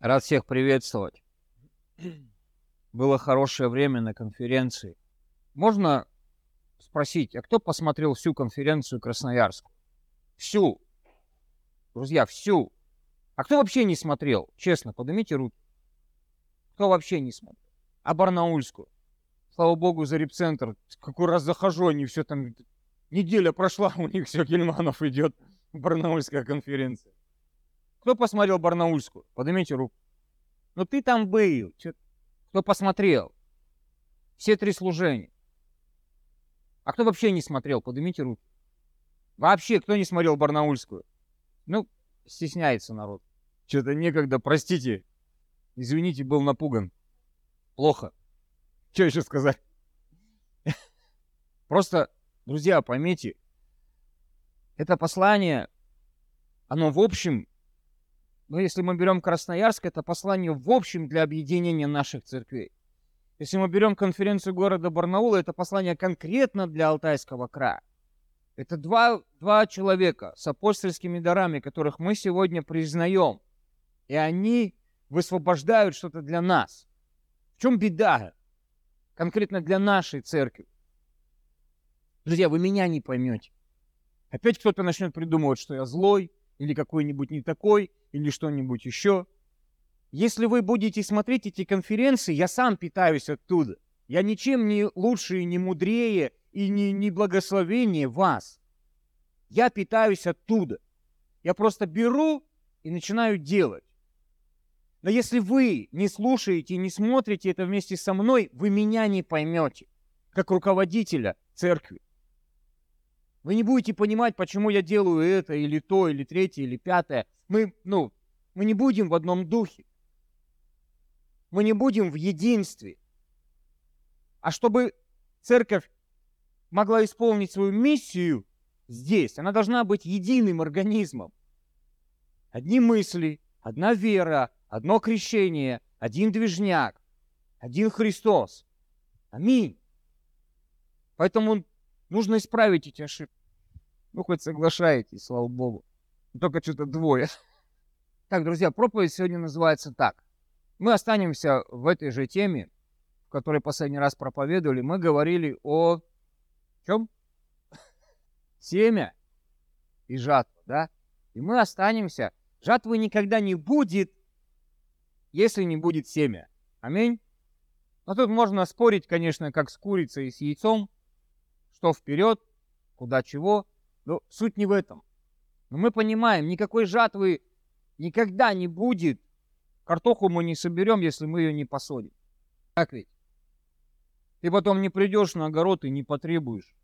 Рад всех приветствовать. Было хорошее время на конференции. Можно спросить, а кто посмотрел всю конференцию Красноярску? Всю. Друзья, всю. А кто вообще не смотрел? Честно, поднимите руки. Кто вообще не смотрел? А Барнаульскую? Слава богу, за репцентр. Какой раз захожу, они все там... Неделя прошла, у них все, Гельманов идет. Барнаульская конференция. Кто посмотрел Барнаульскую? Поднимите руку. Ну ты там был. Кто посмотрел? Все три служения. А кто вообще не смотрел? Поднимите руку. Вообще, кто не смотрел Барнаульскую? Ну, стесняется народ. Что-то некогда, простите. Извините, был напуган. Плохо. Что еще сказать? Просто, друзья, поймите, это послание, оно в общем, но если мы берем Красноярск, это послание в общем для объединения наших церквей. Если мы берем конференцию города Барнаула, это послание конкретно для Алтайского края. Это два, два человека с апостольскими дарами, которых мы сегодня признаем. И они высвобождают что-то для нас. В чем беда? Конкретно для нашей церкви. Друзья, вы меня не поймете. Опять кто-то начнет придумывать, что я злой, или какой-нибудь не такой, или что-нибудь еще. Если вы будете смотреть эти конференции, я сам питаюсь оттуда. Я ничем не лучше и не мудрее и не, не благословение вас. Я питаюсь оттуда. Я просто беру и начинаю делать. Но если вы не слушаете не смотрите это вместе со мной, вы меня не поймете, как руководителя церкви. Вы не будете понимать, почему я делаю это, или то, или третье, или пятое. Мы, ну, мы не будем в одном духе. Мы не будем в единстве. А чтобы церковь могла исполнить свою миссию здесь, она должна быть единым организмом. Одни мысли, одна вера, одно крещение, один движняк, один Христос. Аминь. Поэтому нужно исправить эти ошибки. Ну, хоть соглашаетесь, слава богу. Только что-то двое. Так, друзья, проповедь сегодня называется так. Мы останемся в этой же теме, в которой последний раз проповедовали. Мы говорили о чем? Семя и жатва, да? И мы останемся. Жатвы никогда не будет, если не будет семя. Аминь. Но тут можно спорить, конечно, как с курицей и с яйцом, что вперед, куда чего. Но суть не в этом. Но мы понимаем, никакой жатвы никогда не будет. Картоху мы не соберем, если мы ее не посадим. Так ведь? Ты потом не придешь на огород и не потребуешь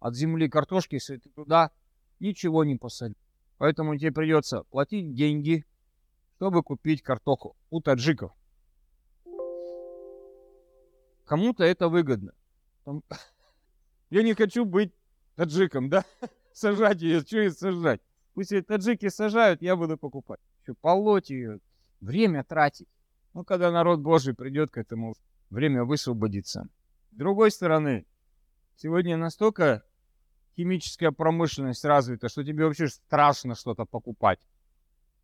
от земли картошки, если ты туда ничего не посадишь. Поэтому тебе придется платить деньги, чтобы купить картоху у таджиков. Кому-то это выгодно. Я не хочу быть таджиком, да? Сажать ее, что ее сажать? Пусть ее таджики сажают, я буду покупать. Еще полоть ее, время тратить. Ну, когда народ Божий придет к этому, время высвободится. С другой стороны, сегодня настолько химическая промышленность развита, что тебе вообще страшно что-то покупать.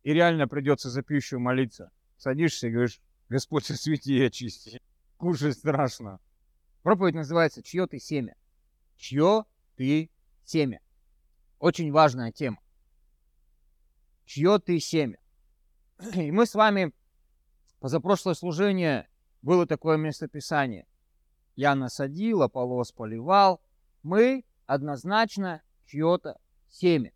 И реально придется за пищу молиться. Садишься и говоришь, Господь, освети и очисти. Кушать страшно. Проповедь называется «Чье ты семя?» Чье ты семя? Очень важная тема чье ты семя. И мы с вами, позапрошлое служение, было такое местописание. Я насадил, Аполлос поливал. Мы однозначно чье-то семя.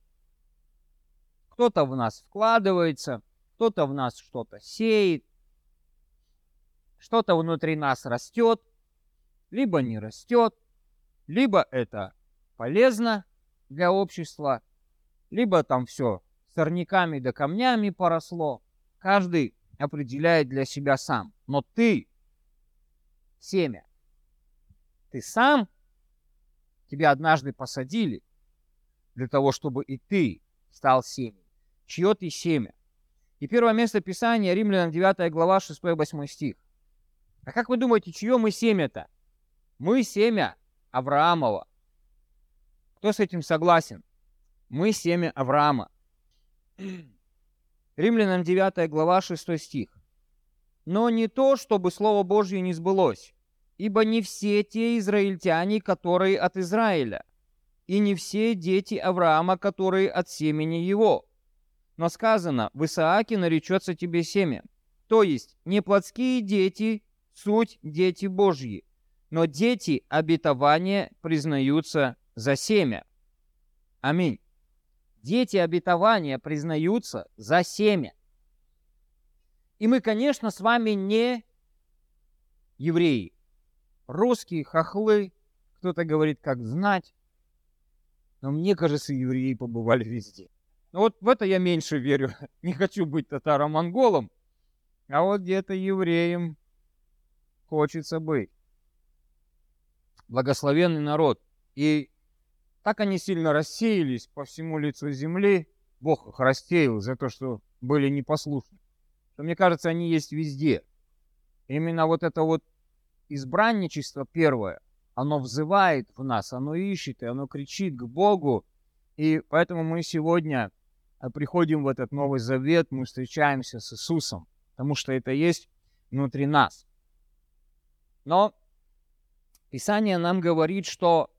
Кто-то в нас вкладывается, кто-то в нас что-то сеет, что-то внутри нас растет, либо не растет, либо это полезно для общества, либо там все сорняками да камнями поросло. Каждый определяет для себя сам. Но ты семя. Ты сам, тебя однажды посадили для того, чтобы и ты стал семенем. Чье ты семя? И первое место Писания, Римлянам 9 глава, 6-8 стих. А как вы думаете, чье мы семя-то? Мы семя Авраамова. Кто с этим согласен? Мы семя Авраама. Римлянам 9 глава 6 стих. «Но не то, чтобы Слово Божье не сбылось, ибо не все те израильтяне, которые от Израиля, и не все дети Авраама, которые от семени его. Но сказано, в Исааке наречется тебе семя. То есть не плотские дети, суть дети Божьи, но дети обетования признаются за семя. Аминь. Дети обетования признаются за семя. И мы, конечно, с вами не евреи. Русские, хохлы, кто-то говорит, как знать. Но мне кажется, евреи побывали везде. Но вот в это я меньше верю. Не хочу быть татаро-монголом, а вот где-то евреем хочется быть. Благословенный народ. И так они сильно рассеялись по всему лицу земли. Бог их рассеял за то, что были непослушны. Что, мне кажется, они есть везде. Именно вот это вот избранничество первое, оно взывает в нас, оно ищет, и оно кричит к Богу. И поэтому мы сегодня э, приходим в этот Новый Завет, мы встречаемся с Иисусом, потому что это есть внутри нас. Но Писание нам говорит, что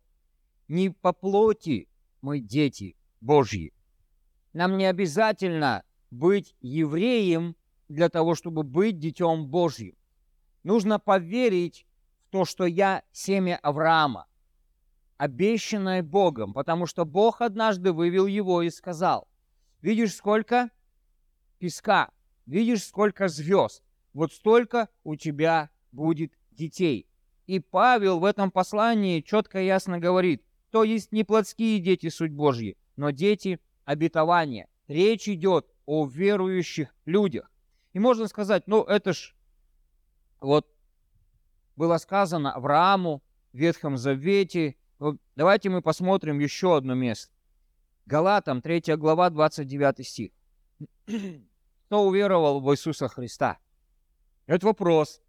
не по плоти мы дети Божьи. Нам не обязательно быть евреем для того, чтобы быть детем Божьим. Нужно поверить в то, что я семя Авраама, обещанное Богом, потому что Бог однажды вывел его и сказал, видишь, сколько песка, видишь, сколько звезд, вот столько у тебя будет детей. И Павел в этом послании четко и ясно говорит, то есть не плотские дети суть Божьи, но дети обетования. Речь идет о верующих людях. И можно сказать, ну это ж вот было сказано Аврааму в Ветхом Завете. Давайте мы посмотрим еще одно место. Галатам 3 глава 29 стих. Кто уверовал в Иисуса Христа? Это вопрос.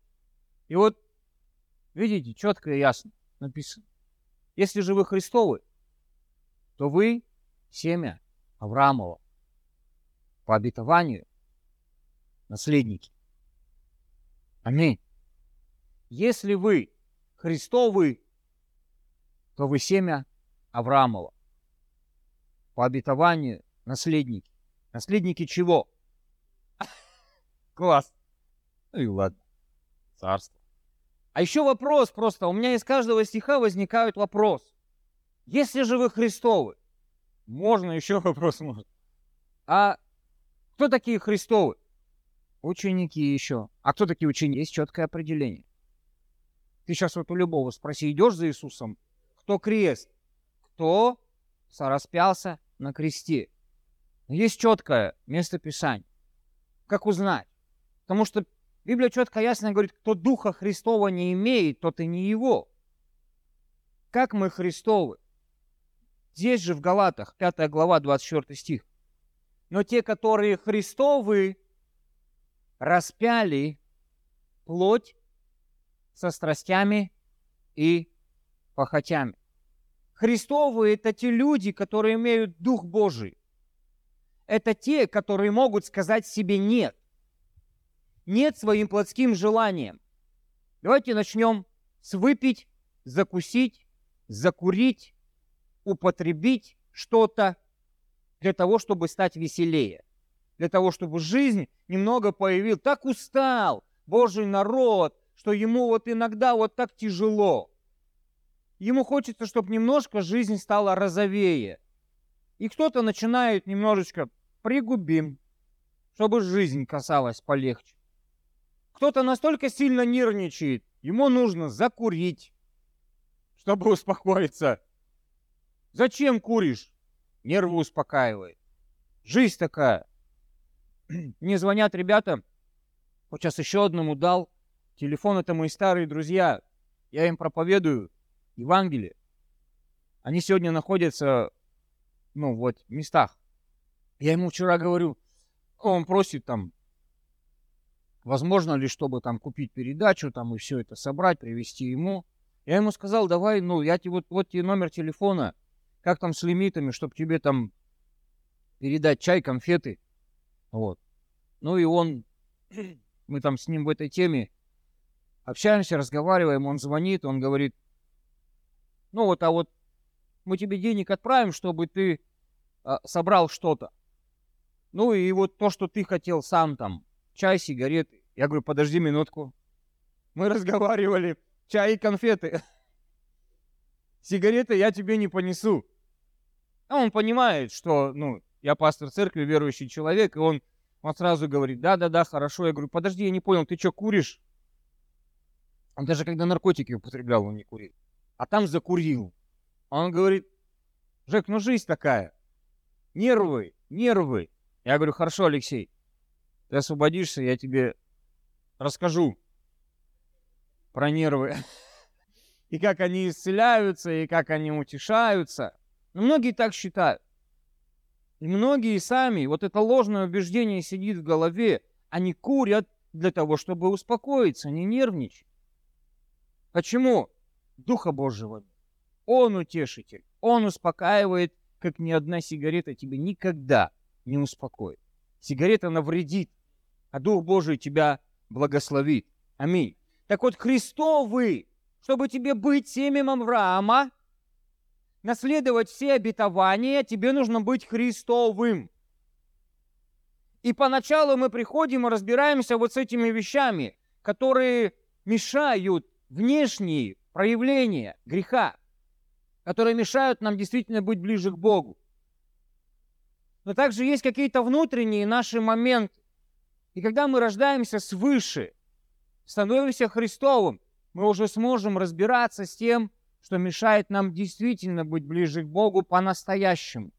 И вот, видите, четко и ясно написано. Если же вы Христовы, то вы семя Авраамова по обетованию наследники. Аминь. Если вы Христовы, то вы семя Авраамова по обетованию наследники. Наследники чего? Класс. Ну и ладно. Царство. А еще вопрос просто. У меня из каждого стиха возникает вопрос. Если же вы Христовы, можно еще вопрос может. А кто такие Христовы? Ученики еще. А кто такие ученики? Есть четкое определение. Ты сейчас вот у любого спроси, идешь за Иисусом? Кто крест? Кто сораспялся на кресте? Есть четкое место Писания. Как узнать? Потому что Библия четко ясно говорит, кто Духа Христова не имеет, тот и не его. Как мы Христовы? Здесь же в Галатах, 5 глава, 24 стих. Но те, которые Христовы, распяли плоть со страстями и похотями. Христовы – это те люди, которые имеют Дух Божий. Это те, которые могут сказать себе «нет» нет своим плотским желанием. Давайте начнем с выпить, закусить, закурить, употребить что-то для того, чтобы стать веселее, для того, чтобы жизнь немного появил. Так устал Божий народ, что ему вот иногда вот так тяжело. Ему хочется, чтобы немножко жизнь стала розовее. И кто-то начинает немножечко пригубим, чтобы жизнь касалась полегче. Кто-то настолько сильно нервничает, ему нужно закурить, чтобы успокоиться. Зачем куришь? Нервы успокаивает. Жизнь такая. Мне звонят ребята, вот сейчас еще одному дал. Телефон это мои старые друзья. Я им проповедую Евангелие. Они сегодня находятся, ну вот, в местах. Я ему вчера говорю, он просит там возможно ли, чтобы там купить передачу там и все это собрать, привезти ему. Я ему сказал, давай, ну, я тебе вот, вот тебе номер телефона, как там с лимитами, чтобы тебе там передать чай, конфеты. Вот. Ну и он, мы там с ним в этой теме общаемся, разговариваем, он звонит, он говорит, ну вот, а вот мы тебе денег отправим, чтобы ты а, собрал что-то. Ну и вот то, что ты хотел сам там, чай, сигареты. Я говорю, подожди минутку. Мы разговаривали, чай и конфеты. Сигареты я тебе не понесу. А он понимает, что, ну, я пастор церкви, верующий человек, и он, он сразу говорит, да-да-да, хорошо. Я говорю, подожди, я не понял, ты что, куришь? Он даже когда наркотики употреблял, он не курил. А там закурил. Он говорит, Жек, ну жизнь такая. Нервы, нервы. Я говорю, хорошо, Алексей, ты освободишься, я тебе расскажу про нервы. И как они исцеляются, и как они утешаются. Но многие так считают. И многие сами, вот это ложное убеждение сидит в голове, они курят для того, чтобы успокоиться, не нервничать. Почему? Духа Божьего. Он утешитель. Он успокаивает, как ни одна сигарета тебе никогда не успокоит. Сигарета навредит, а Дух Божий тебя благословит. Аминь. Так вот, Христовы, чтобы тебе быть семем Авраама, наследовать все обетования, тебе нужно быть Христовым. И поначалу мы приходим и разбираемся вот с этими вещами, которые мешают внешние проявления греха, которые мешают нам действительно быть ближе к Богу. Но также есть какие-то внутренние наши моменты. И когда мы рождаемся свыше, становимся Христовым, мы уже сможем разбираться с тем, что мешает нам действительно быть ближе к Богу по-настоящему.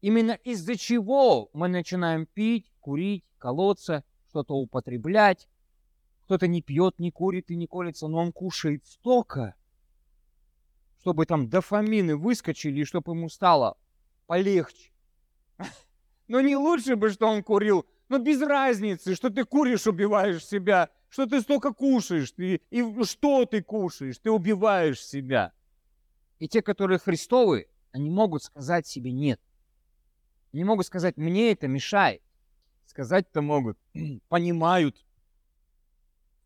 Именно из-за чего мы начинаем пить, курить, колоться, что-то употреблять, кто-то не пьет, не курит и не колется, но он кушает столько, чтобы там дофамины выскочили, и чтобы ему стало полегче. Но не лучше бы, что он курил, но без разницы, что ты куришь, убиваешь себя, что ты столько кушаешь, ты, и что ты кушаешь, ты убиваешь себя. И те, которые Христовы, они могут сказать себе «нет». Они могут сказать «мне это мешает». Сказать-то могут, понимают,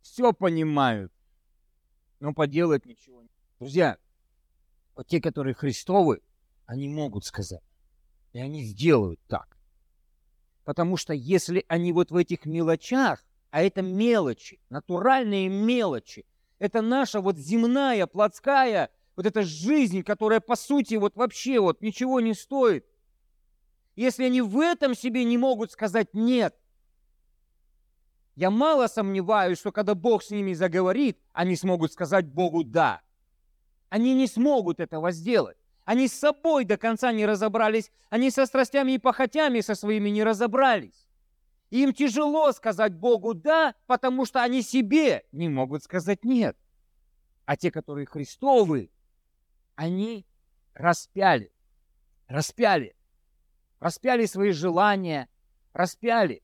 все понимают, но поделать ничего не Друзья, вот те, которые Христовы, они могут сказать. И они сделают так. Потому что если они вот в этих мелочах, а это мелочи, натуральные мелочи, это наша вот земная, плотская, вот эта жизнь, которая по сути вот вообще вот ничего не стоит. Если они в этом себе не могут сказать «нет», я мало сомневаюсь, что когда Бог с ними заговорит, они смогут сказать Богу «да». Они не смогут этого сделать. Они с собой до конца не разобрались, они со страстями и похотями со своими не разобрались. им тяжело сказать Богу «да», потому что они себе не могут сказать «нет». А те, которые Христовы, они распяли, распяли, распяли свои желания, распяли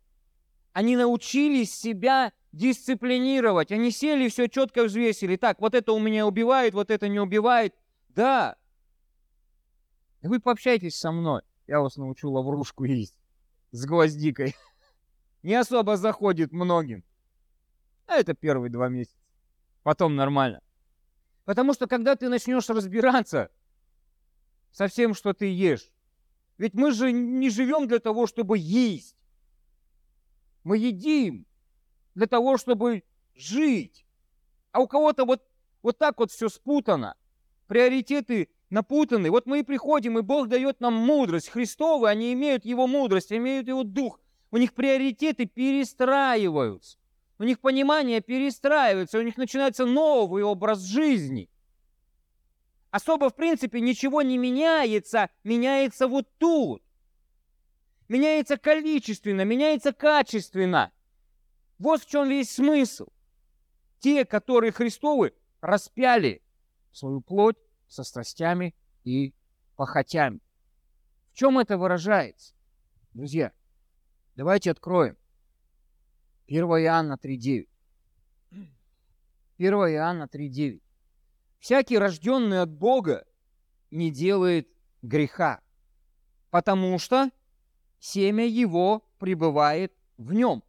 они научились себя дисциплинировать. Они сели, все четко взвесили. Так, вот это у меня убивает, вот это не убивает. Да. Вы пообщайтесь со мной. Я вас научу лаврушку есть с гвоздикой. Не особо заходит многим. А это первые два месяца. Потом нормально. Потому что когда ты начнешь разбираться со всем, что ты ешь, ведь мы же не живем для того, чтобы есть. Мы едим для того, чтобы жить. А у кого-то вот, вот так вот все спутано. Приоритеты напутаны. Вот мы и приходим, и Бог дает нам мудрость. Христовы, они имеют Его мудрость, имеют Его Дух. У них приоритеты перестраиваются. У них понимание перестраивается, у них начинается новый образ жизни. Особо, в принципе, ничего не меняется, меняется вот тут. Меняется количественно, меняется качественно. Вот в чем весь смысл. Те, которые Христовы, распяли свою плоть со страстями и похотями. В чем это выражается? Друзья, давайте откроем. 1 Иоанна 3.9. 1 Иоанна 3.9. Всякий, рожденный от Бога, не делает греха, потому что семя его пребывает в нем.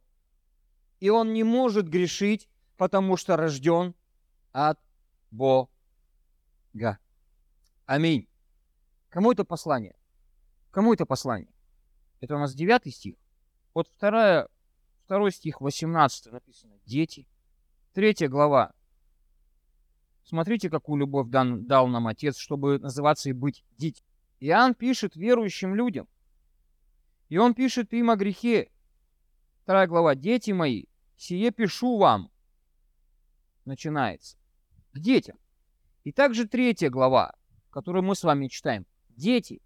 И он не может грешить, потому что рожден от Бога. Аминь. Кому это послание? Кому это послание? Это у нас 9 стих. Вот вторая, второй стих, 18 написано. Дети. Третья глава. Смотрите, какую любовь дан, дал нам Отец, чтобы называться и быть дети. Иоанн пишет верующим людям. И он пишет им о грехе. Вторая глава. «Дети мои, сие пишу вам». Начинается. К детям. И также третья глава, которую мы с вами читаем. Дети.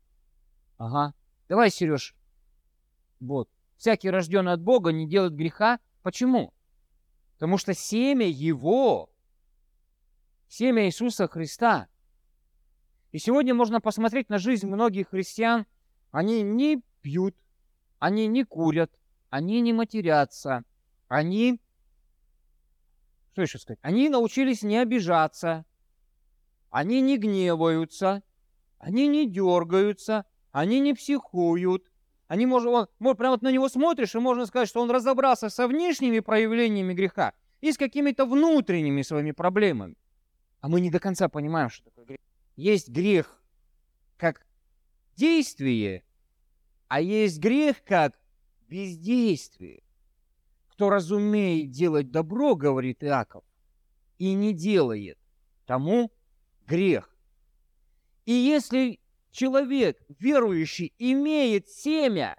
Ага. Давай, Сереж. Вот. Всякий рожденный от Бога не делает греха. Почему? Потому что семя Его, семя Иисуса Христа. И сегодня можно посмотреть на жизнь многих христиан. Они не пьют, они не курят, они не матерятся, они, что еще сказать, они научились не обижаться, они не гневаются, они не дергаются, они не психуют. Они, может, он, может, прямо вот на него смотришь, и можно сказать, что он разобрался со внешними проявлениями греха и с какими-то внутренними своими проблемами. А мы не до конца понимаем, что такое грех. Есть грех как действие, а есть грех как бездействие. Кто разумеет делать добро, говорит Иаков, и не делает, тому грех. И если человек, верующий, имеет семя,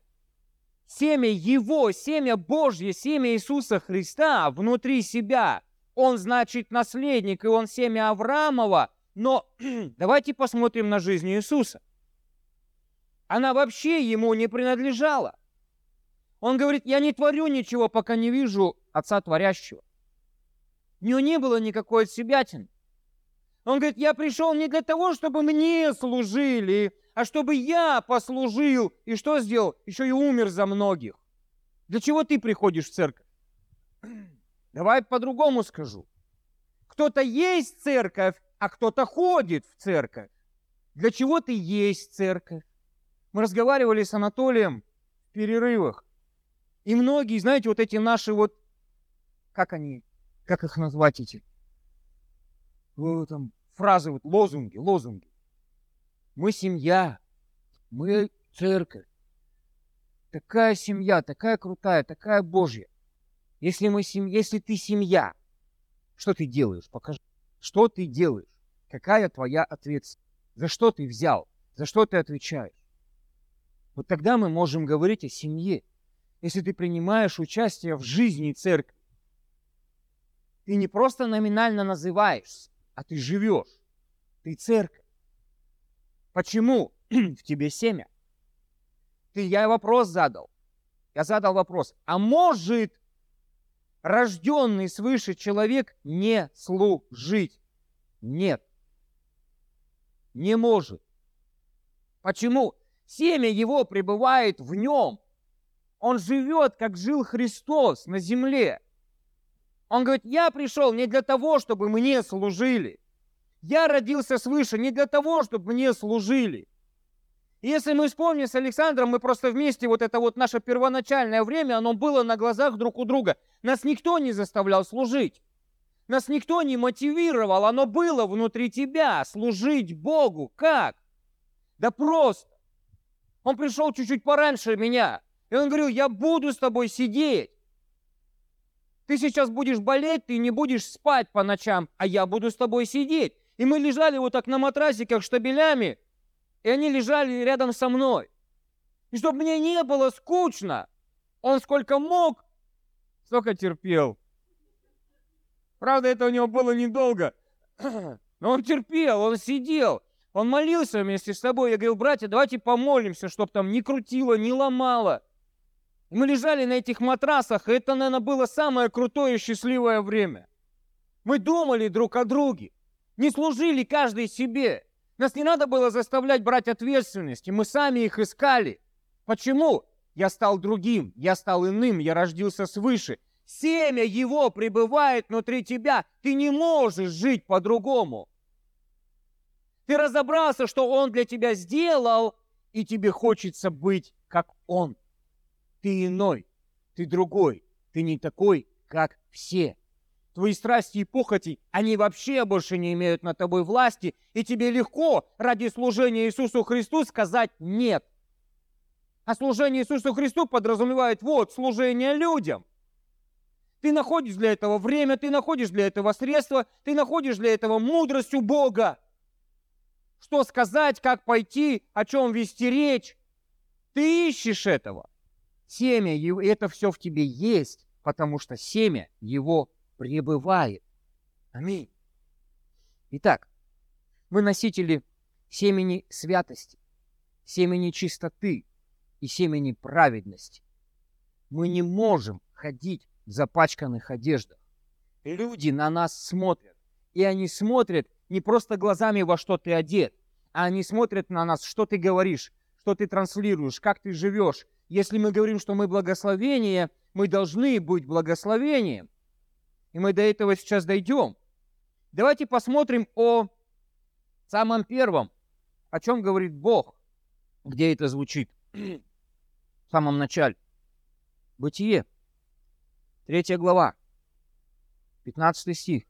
семя Его, семя Божье, семя Иисуса Христа внутри себя, он значит наследник, и он семя Авраамова, но давайте посмотрим на жизнь Иисуса. Она вообще ему не принадлежала. Он говорит, я не творю ничего, пока не вижу Отца Творящего. У него не было никакой отсебятины. Он говорит, я пришел не для того, чтобы мне служили, а чтобы я послужил. И что сделал? Еще и умер за многих. Для чего ты приходишь в церковь? Давай по-другому скажу. Кто-то есть церковь, а кто-то ходит в церковь. Для чего ты есть церковь? Мы разговаривали с Анатолием в перерывах. И многие, знаете, вот эти наши вот, как они, как их назвать эти, там, фразы, вот, лозунги, лозунги. Мы семья, мы церковь. Такая семья, такая крутая, такая Божья. Если, мы сем... Если ты семья, что ты делаешь? Покажи. Что ты делаешь? Какая твоя ответственность? За что ты взял? За что ты отвечаешь? Вот тогда мы можем говорить о семье. Если ты принимаешь участие в жизни церкви, ты не просто номинально называешься, а ты живешь. Ты церковь. Почему в тебе семя? Ты, я вопрос задал. Я задал вопрос. А может рожденный свыше человек не служить? Нет. Не может. Почему? Семя его пребывает в нем. Он живет, как жил Христос на земле. Он говорит, я пришел не для того, чтобы мне служили. Я родился свыше не для того, чтобы мне служили. Если мы вспомним с Александром, мы просто вместе, вот это вот наше первоначальное время, оно было на глазах друг у друга. Нас никто не заставлял служить. Нас никто не мотивировал, оно было внутри тебя, служить Богу. Как? Да просто. Он пришел чуть-чуть пораньше меня, и он говорил, я буду с тобой сидеть. Ты сейчас будешь болеть, ты не будешь спать по ночам, а я буду с тобой сидеть. И мы лежали вот так на матрасиках штабелями, и они лежали рядом со мной. И чтобы мне не было скучно, он сколько мог, столько терпел. Правда, это у него было недолго. Но он терпел, он сидел, он молился вместе с тобой. Я говорил, братья, давайте помолимся, чтобы там не крутило, не ломало. Мы лежали на этих матрасах, и это, наверное, было самое крутое и счастливое время. Мы думали друг о друге, не служили каждый себе. Нас не надо было заставлять брать ответственность, мы сами их искали. Почему? Я стал другим, я стал иным, я родился свыше. Семя его пребывает внутри тебя. Ты не можешь жить по-другому. Ты разобрался, что он для тебя сделал, и тебе хочется быть как он ты иной. Ты другой. Ты не такой, как все. Твои страсти и похоти, они вообще больше не имеют над тобой власти, и тебе легко ради служения Иисусу Христу сказать «нет». А служение Иисусу Христу подразумевает вот, служение людям. Ты находишь для этого время, ты находишь для этого средства, ты находишь для этого мудрость у Бога. Что сказать, как пойти, о чем вести речь. Ты ищешь этого. Семя, это все в тебе есть, потому что семя его пребывает. Аминь. Итак, мы носители семени святости, семени чистоты и семени праведности. Мы не можем ходить в запачканных одеждах. Люди на нас смотрят, и они смотрят не просто глазами, во что ты одет, а они смотрят на нас, что ты говоришь, что ты транслируешь, как ты живешь. Если мы говорим, что мы благословение, мы должны быть благословением. И мы до этого сейчас дойдем. Давайте посмотрим о самом первом, о чем говорит Бог, где это звучит в самом начале. Бытие, третья глава, 15 стих.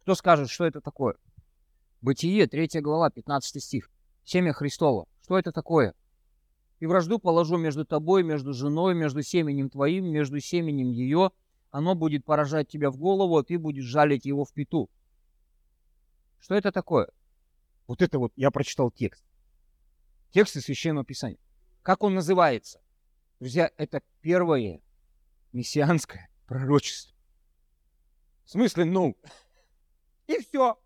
Кто скажет, что это такое? Бытие, третья глава, 15 стих. Семя Христово. Что это такое? И вражду положу между тобой, между женой, между семенем твоим, между семенем ее – оно будет поражать тебя в голову, а ты будешь жалить его в пету. Что это такое? Вот это вот я прочитал текст. Текст из Священного Писания. Как он называется? Друзья, это первое мессианское пророчество. В смысле, ну, и все.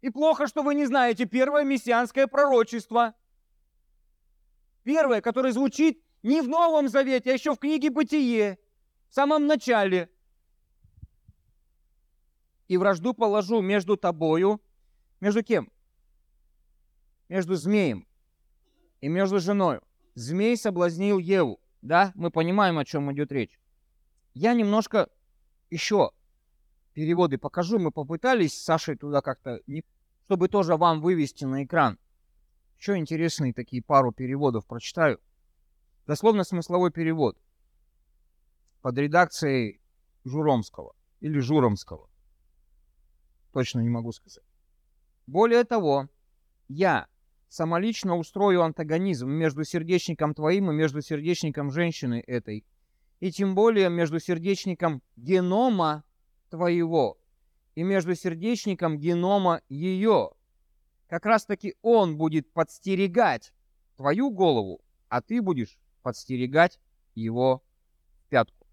И плохо, что вы не знаете первое мессианское пророчество. Первое, которое звучит не в Новом Завете, а еще в книге Бытие в самом начале. И вражду положу между тобою, между кем? Между змеем и между женой. Змей соблазнил Еву. Да, мы понимаем, о чем идет речь. Я немножко еще переводы покажу. Мы попытались с Сашей туда как-то, чтобы тоже вам вывести на экран. Еще интересные такие пару переводов прочитаю. Дословно смысловой перевод – под редакцией Журомского или Журомского. Точно не могу сказать. Более того, я самолично устрою антагонизм между сердечником твоим и между сердечником женщины этой, и тем более между сердечником генома твоего и между сердечником генома ее. Как раз таки он будет подстерегать твою голову, а ты будешь подстерегать его пятку.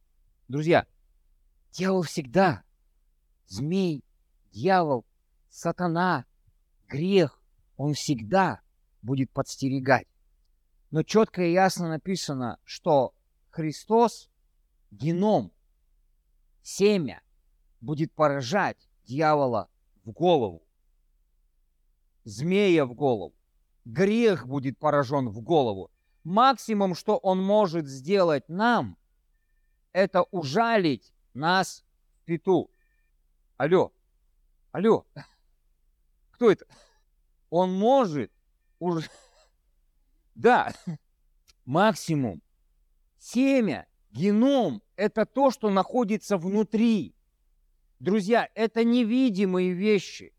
Друзья, дьявол всегда, змей, дьявол, сатана, грех, он всегда будет подстерегать. Но четко и ясно написано, что Христос, геном, семя, будет поражать дьявола в голову, змея в голову, грех будет поражен в голову. Максимум, что он может сделать нам – это ужалить нас в пету. Алло, алло, кто это? Он может уж... Да, максимум. Семя, геном – это то, что находится внутри. Друзья, это невидимые вещи.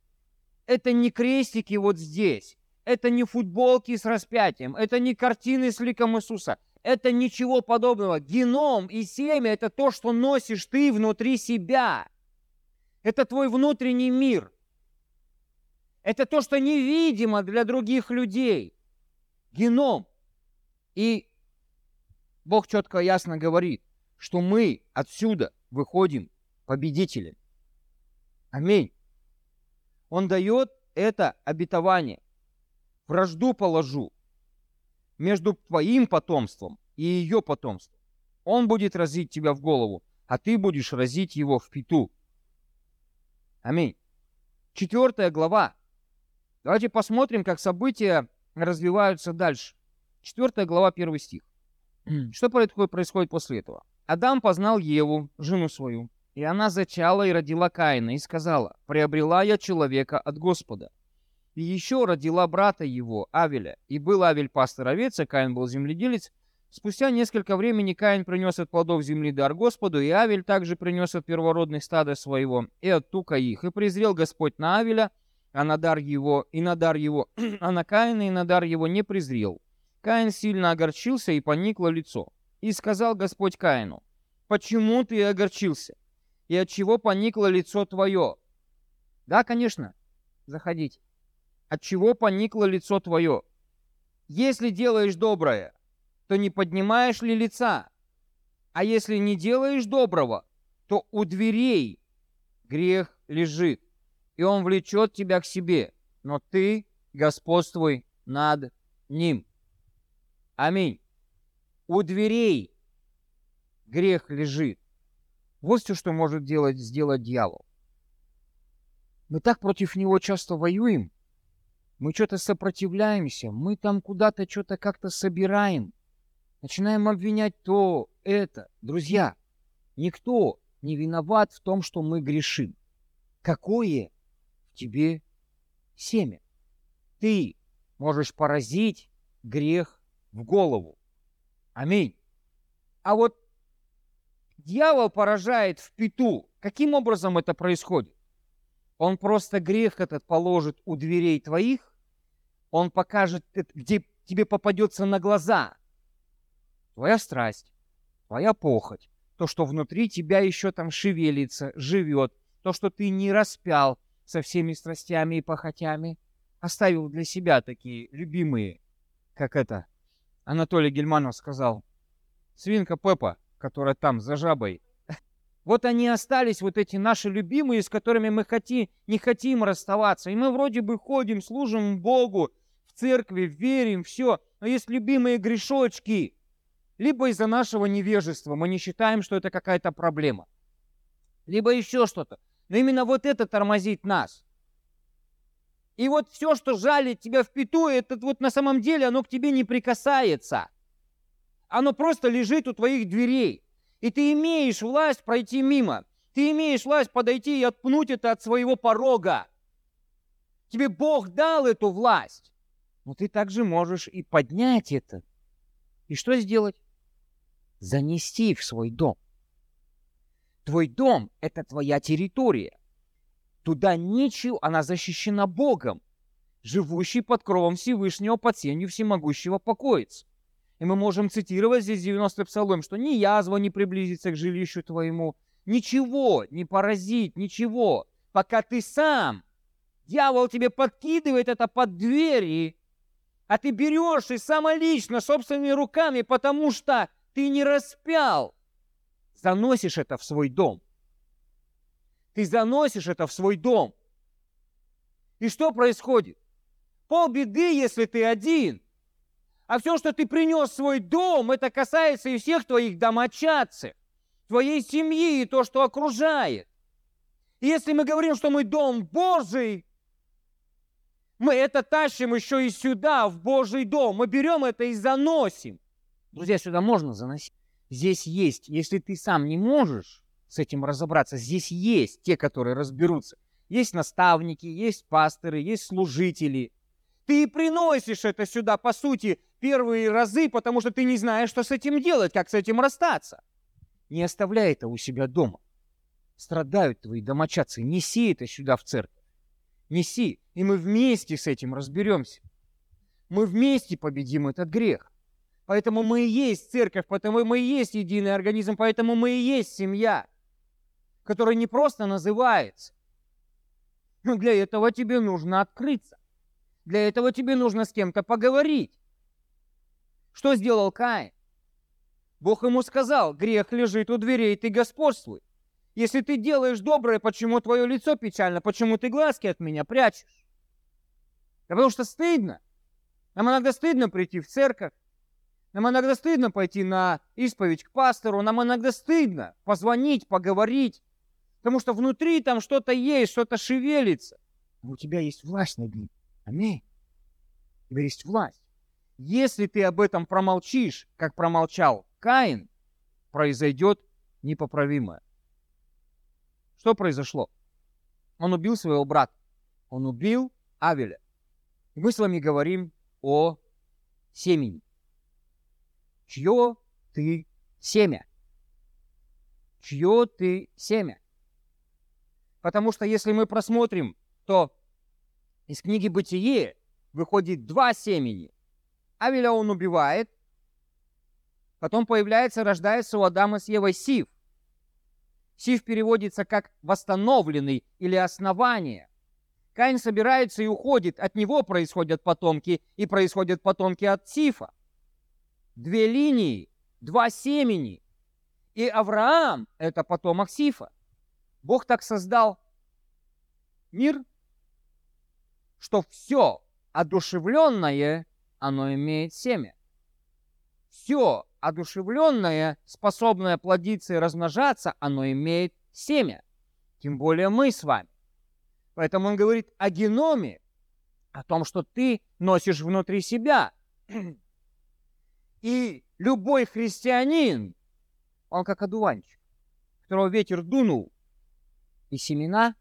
Это не крестики вот здесь. Это не футболки с распятием. Это не картины с ликом Иисуса это ничего подобного. Геном и семя – это то, что носишь ты внутри себя. Это твой внутренний мир. Это то, что невидимо для других людей. Геном. И Бог четко и ясно говорит, что мы отсюда выходим победителями. Аминь. Он дает это обетование. Вражду положу между твоим потомством и ее потомством. Он будет разить тебя в голову, а ты будешь разить его в пету. Аминь. Четвертая глава. Давайте посмотрим, как события развиваются дальше. Четвертая глава, первый стих. Что происходит после этого? Адам познал Еву, жену свою, и она зачала и родила Каина, и сказала, «Приобрела я человека от Господа». И еще родила брата его, Авеля. И был Авель пастор овец, а Каин был земледелец. Спустя несколько времени Каин принес от плодов земли дар Господу, и Авель также принес от первородных стада своего, и от тука их. И презрел Господь на Авеля, а на дар его, и на дар его, а на Каина и на дар его не презрел. Каин сильно огорчился, и поникло лицо. И сказал Господь Каину, «Почему ты огорчился? И от чего поникло лицо твое?» «Да, конечно, заходите. От чего поникло лицо твое? Если делаешь доброе, то не поднимаешь ли лица? А если не делаешь доброго, то у дверей грех лежит, и он влечет тебя к себе, но ты господствуй над ним. Аминь. У дверей грех лежит. Вот все, что может делать, сделать дьявол. Мы так против него часто воюем. Мы что-то сопротивляемся, мы там куда-то что-то как-то собираем. Начинаем обвинять то, это. Друзья, никто не виноват в том, что мы грешим. Какое в тебе семя? Ты можешь поразить грех в голову. Аминь. А вот дьявол поражает в пету. Каким образом это происходит? Он просто грех этот положит у дверей твоих, он покажет, где тебе попадется на глаза – твоя страсть, твоя похоть, то, что внутри тебя еще там шевелится, живет, то, что ты не распял со всеми страстями и похотями, оставил для себя такие любимые, как это Анатолий Гельманов сказал, свинка Пеппа, которая там за жабой. Вот они остались, вот эти наши любимые, с которыми мы хотим, не хотим расставаться. И мы вроде бы ходим, служим Богу, в церкви, верим, все. Но есть любимые грешочки, либо из-за нашего невежества мы не считаем, что это какая-то проблема. Либо еще что-то. Но именно вот это тормозит нас. И вот все, что жалит тебя в пету, это вот на самом деле оно к тебе не прикасается. Оно просто лежит у твоих дверей. И ты имеешь власть пройти мимо. Ты имеешь власть подойти и отпнуть это от своего порога. Тебе Бог дал эту власть. Но ты также можешь и поднять это. И что сделать? занести в свой дом. Твой дом — это твоя территория. Туда ничего, она защищена Богом, живущий под кровом Всевышнего под сенью всемогущего покоится. И мы можем цитировать здесь 90-й псалом, что ни язва не приблизится к жилищу твоему, ничего не поразит, ничего, пока ты сам, дьявол тебе подкидывает это под двери, а ты берешь и самолично, собственными руками, потому что ты не распял. Заносишь это в свой дом. Ты заносишь это в свой дом. И что происходит? Пол беды, если ты один. А все, что ты принес в свой дом, это касается и всех твоих домочадцев, твоей семьи и то, что окружает. И если мы говорим, что мы дом Божий, мы это тащим еще и сюда, в Божий дом. Мы берем это и заносим. Друзья, сюда можно заносить. Здесь есть, если ты сам не можешь с этим разобраться, здесь есть те, которые разберутся. Есть наставники, есть пасторы, есть служители. Ты приносишь это сюда, по сути, первые разы, потому что ты не знаешь, что с этим делать, как с этим расстаться. Не оставляй это у себя дома. Страдают твои домочадцы. Неси это сюда в церковь. Неси, и мы вместе с этим разберемся. Мы вместе победим этот грех. Поэтому мы и есть церковь, поэтому мы и есть единый организм, поэтому мы и есть семья, которая не просто называется. Но для этого тебе нужно открыться. Для этого тебе нужно с кем-то поговорить. Что сделал Каин? Бог ему сказал, грех лежит у дверей, ты господствуй. Если ты делаешь доброе, почему твое лицо печально? Почему ты глазки от меня прячешь? Да потому что стыдно. Нам иногда стыдно прийти в церковь, нам иногда стыдно пойти на исповедь к пастору, нам иногда стыдно позвонить, поговорить, потому что внутри там что-то есть, что-то шевелится. Но у тебя есть власть над ним. Аминь. У тебя есть власть. Если ты об этом промолчишь, как промолчал Каин, произойдет непоправимое. Что произошло? Он убил своего брата. Он убил Авеля. И мы с вами говорим о семени. чье ты семя. Чье ты семя. Потому что если мы просмотрим, то из книги «Бытие» выходит два семени. Авеля он убивает, потом появляется, рождается у Адама с Евой Сив. Сив переводится как «восстановленный» или «основание». Каин собирается и уходит, от него происходят потомки, и происходят потомки от Сифа. Две линии, два семени. И Авраам – это потомок Сифа. Бог так создал мир, что все одушевленное, оно имеет семя. Все одушевленное, способное плодиться и размножаться, оно имеет семя. Тем более мы с вами. Поэтому он говорит о геноме, о том, что ты носишь внутри себя. И любой христианин, он как одуванчик, которого ветер дунул, и семена,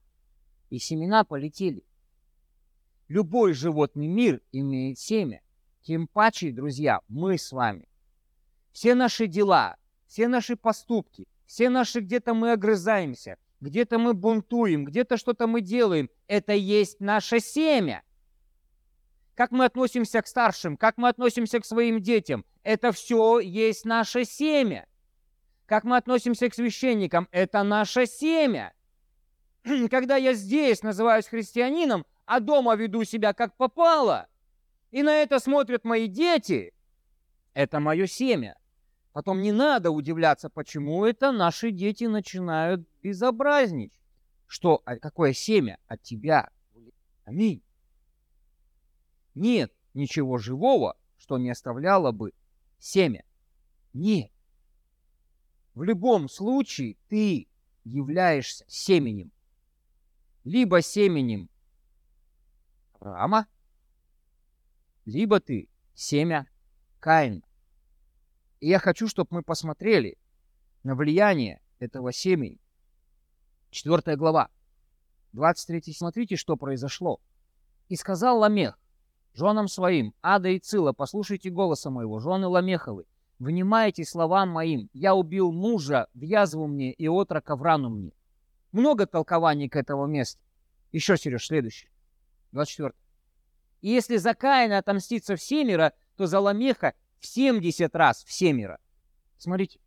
и семена полетели. Любой животный мир имеет семя. Тем паче, друзья, мы с вами. Все наши дела, все наши поступки, все наши где-то мы огрызаемся, где-то мы бунтуем, где-то что-то мы делаем. Это есть наше семя. Как мы относимся к старшим, как мы относимся к своим детям, это все есть наше семя. Как мы относимся к священникам, это наше семя. Когда я здесь называюсь христианином, а дома веду себя как попало, и на это смотрят мои дети, это мое семя. Потом не надо удивляться, почему это наши дети начинают безобразничать. Что, а какое семя от тебя? Аминь. Нет ничего живого, что не оставляло бы семя. Нет. В любом случае ты являешься семенем. Либо семенем Авраама, либо ты семя Каина. И я хочу, чтобы мы посмотрели на влияние этого семени. Четвертая глава, 23 Смотрите, что произошло. «И сказал Ламех женам своим, Ада и Цила, послушайте голоса моего, жены Ламеховы, внимайте словам моим, я убил мужа в язву мне и отрока в рану мне». Много толкований к этому месту. Еще, Сереж, следующий. 24. И если за Каина отомстится в семеро, то за Ламеха в 70 раз в семеро. Смотрите.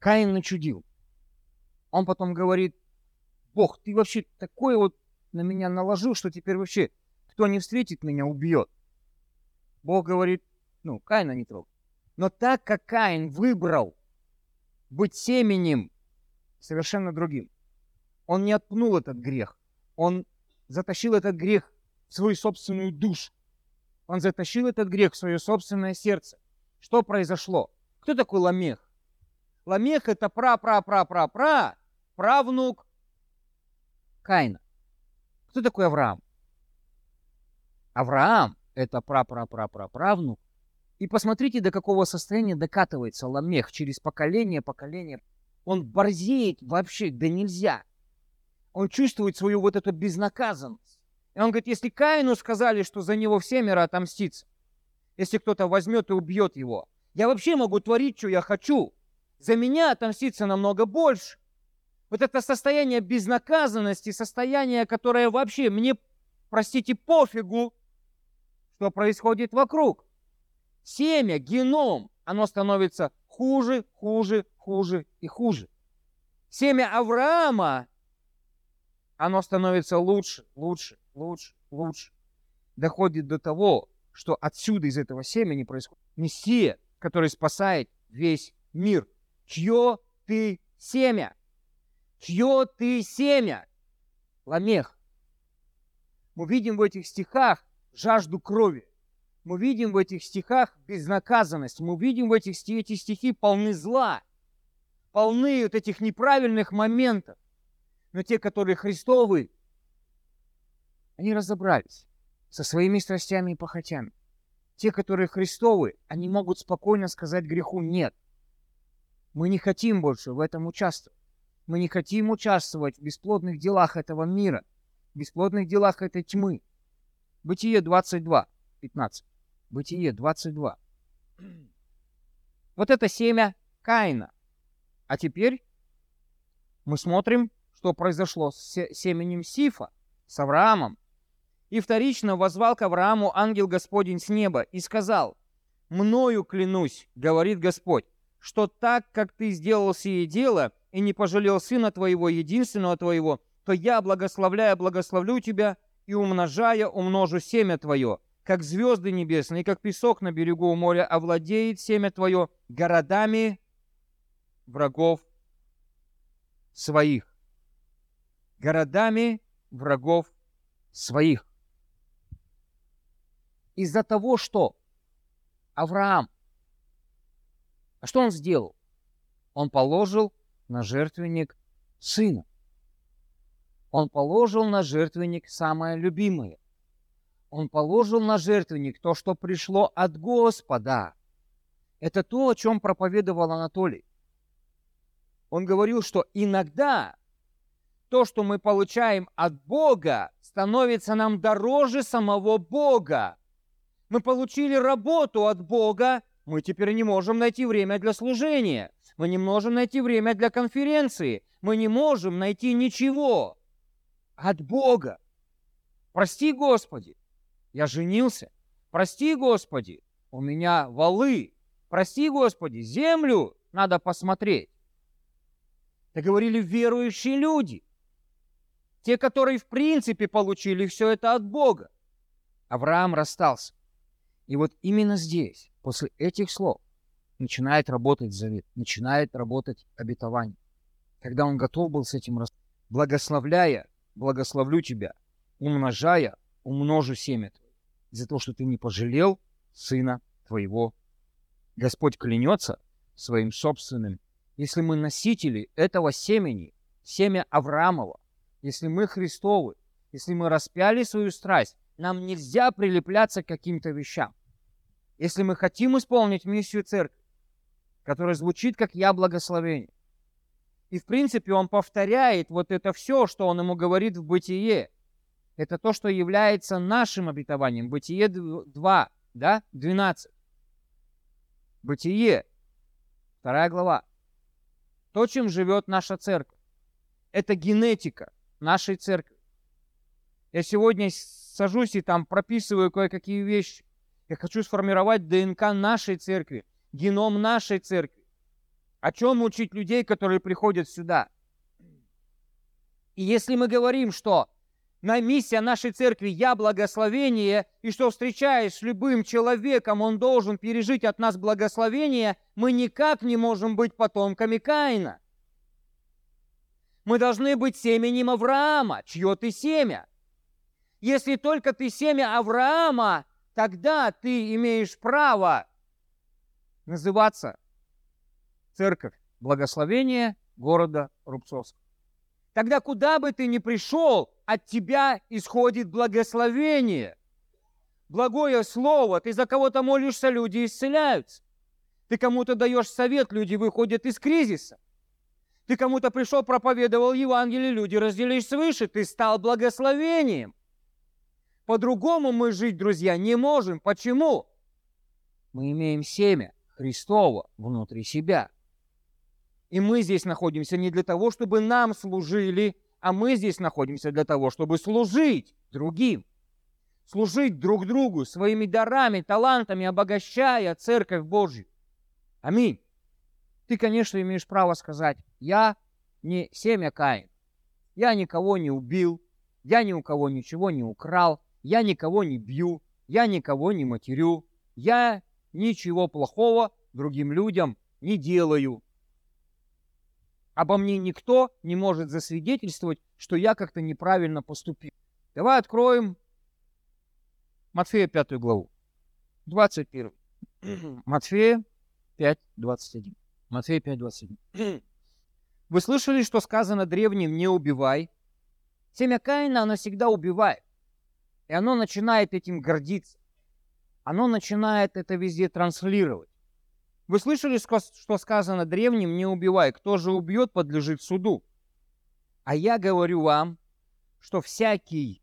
Каин начудил. Он потом говорит, Бог, ты вообще такое вот на меня наложил, что теперь вообще кто не встретит меня, убьет. Бог говорит, ну, Каина не трогай. Но так как Каин выбрал быть семенем совершенно другим, он не отпнул этот грех, он затащил этот грех в свою собственную душу. Он затащил этот грех в свое собственное сердце. Что произошло? Кто такой Ламех? Ламех это пра-пра-пра-пра-пра, правнук Каина. Кто такой Авраам? Авраам это пра-пра-пра-пра-правнук. И посмотрите, до какого состояния докатывается Ламех через поколение, поколение. Он борзеет вообще, да нельзя. Он чувствует свою вот эту безнаказанность. И он говорит, если Каину сказали, что за него всемеро отомстится, если кто-то возьмет и убьет его, я вообще могу творить, что я хочу. За меня отомстится намного больше. Вот это состояние безнаказанности, состояние, которое вообще мне, простите, пофигу, что происходит вокруг. Семя, геном, оно становится хуже, хуже, хуже и хуже. Семя Авраама, оно становится лучше, лучше, лучше, лучше. Доходит до того, что отсюда, из этого семени происходит Мессия, который спасает весь мир. Чье ты семя? Чье ты семя? Ламех. Мы видим в этих стихах жажду крови. Мы видим в этих стихах безнаказанность. Мы видим в этих стихах, эти стихи полны зла, полны вот этих неправильных моментов. Но те, которые Христовы, они разобрались со своими страстями и похотями. Те, которые Христовы, они могут спокойно сказать греху «нет». Мы не хотим больше в этом участвовать. Мы не хотим участвовать в бесплодных делах этого мира, в бесплодных делах этой тьмы. Бытие 22, 15. Бытие 22. Вот это семя Каина. А теперь мы смотрим, что произошло с семенем Сифа, с Авраамом. И вторично возвал к Аврааму ангел Господень с неба и сказал, «Мною клянусь, — говорит Господь, — что так, как ты сделал сие дело и не пожалел сына твоего, единственного твоего, то я, благословляя, благословлю тебя и умножая, умножу семя твое, как звезды небесные, как песок на берегу моря, овладеет семя твое городами врагов своих. Городами врагов своих. Из-за того, что Авраам, а что он сделал? Он положил на жертвенник сына. Он положил на жертвенник самое любимое. Он положил на жертвенник то, что пришло от Господа. Это то, о чем проповедовал Анатолий. Он говорил, что иногда то, что мы получаем от Бога, становится нам дороже самого Бога. Мы получили работу от Бога, мы теперь не можем найти время для служения. Мы не можем найти время для конференции. Мы не можем найти ничего от Бога. Прости, Господи, я женился. Прости, Господи, у меня валы. Прости, Господи, землю надо посмотреть. Это говорили верующие люди. Те, которые в принципе получили все это от Бога. Авраам расстался. И вот именно здесь, после этих слов, начинает работать завет, начинает работать обетование. Когда он готов был с этим расстаться, благословляя благословлю тебя, умножая, умножу семя твое, из-за того, что ты не пожалел сына твоего. Господь клянется своим собственным. Если мы носители этого семени, семя Авраамова, если мы Христовы, если мы распяли свою страсть, нам нельзя прилепляться к каким-то вещам. Если мы хотим исполнить миссию церкви, которая звучит как «Я благословение», и, в принципе, он повторяет вот это все, что он ему говорит в Бытие. Это то, что является нашим обетованием. Бытие 2, да, 12. Бытие, вторая глава. То, чем живет наша церковь. Это генетика нашей церкви. Я сегодня сажусь и там прописываю кое-какие вещи. Я хочу сформировать ДНК нашей церкви, геном нашей церкви. О чем учить людей, которые приходят сюда? И если мы говорим, что на миссия нашей церкви «Я благословение», и что, встречаясь с любым человеком, он должен пережить от нас благословение, мы никак не можем быть потомками Каина. Мы должны быть семенем Авраама. Чье ты семя? Если только ты семя Авраама, тогда ты имеешь право называться церковь благословения города Рубцовск. Тогда куда бы ты ни пришел, от тебя исходит благословение. Благое слово, ты за кого-то молишься, люди исцеляются. Ты кому-то даешь совет, люди выходят из кризиса. Ты кому-то пришел, проповедовал Евангелие, люди разделились свыше, ты стал благословением. По-другому мы жить, друзья, не можем. Почему? Мы имеем семя Христова внутри себя – и мы здесь находимся не для того, чтобы нам служили, а мы здесь находимся для того, чтобы служить другим. Служить друг другу своими дарами, талантами, обогащая Церковь Божью. Аминь. Ты, конечно, имеешь право сказать, я не семя Каин. Я никого не убил, я ни у кого ничего не украл, я никого не бью, я никого не матерю, я ничего плохого другим людям не делаю обо мне никто не может засвидетельствовать, что я как-то неправильно поступил. Давай откроем Матфея 5 главу. 21. Матфея 5, 21. Матфея 5, 21. Вы слышали, что сказано древним «не убивай»? Семя Каина, оно всегда убивает. И оно начинает этим гордиться. Оно начинает это везде транслировать. Вы слышали, что сказано древним «не убивай», кто же убьет, подлежит суду. А я говорю вам, что всякий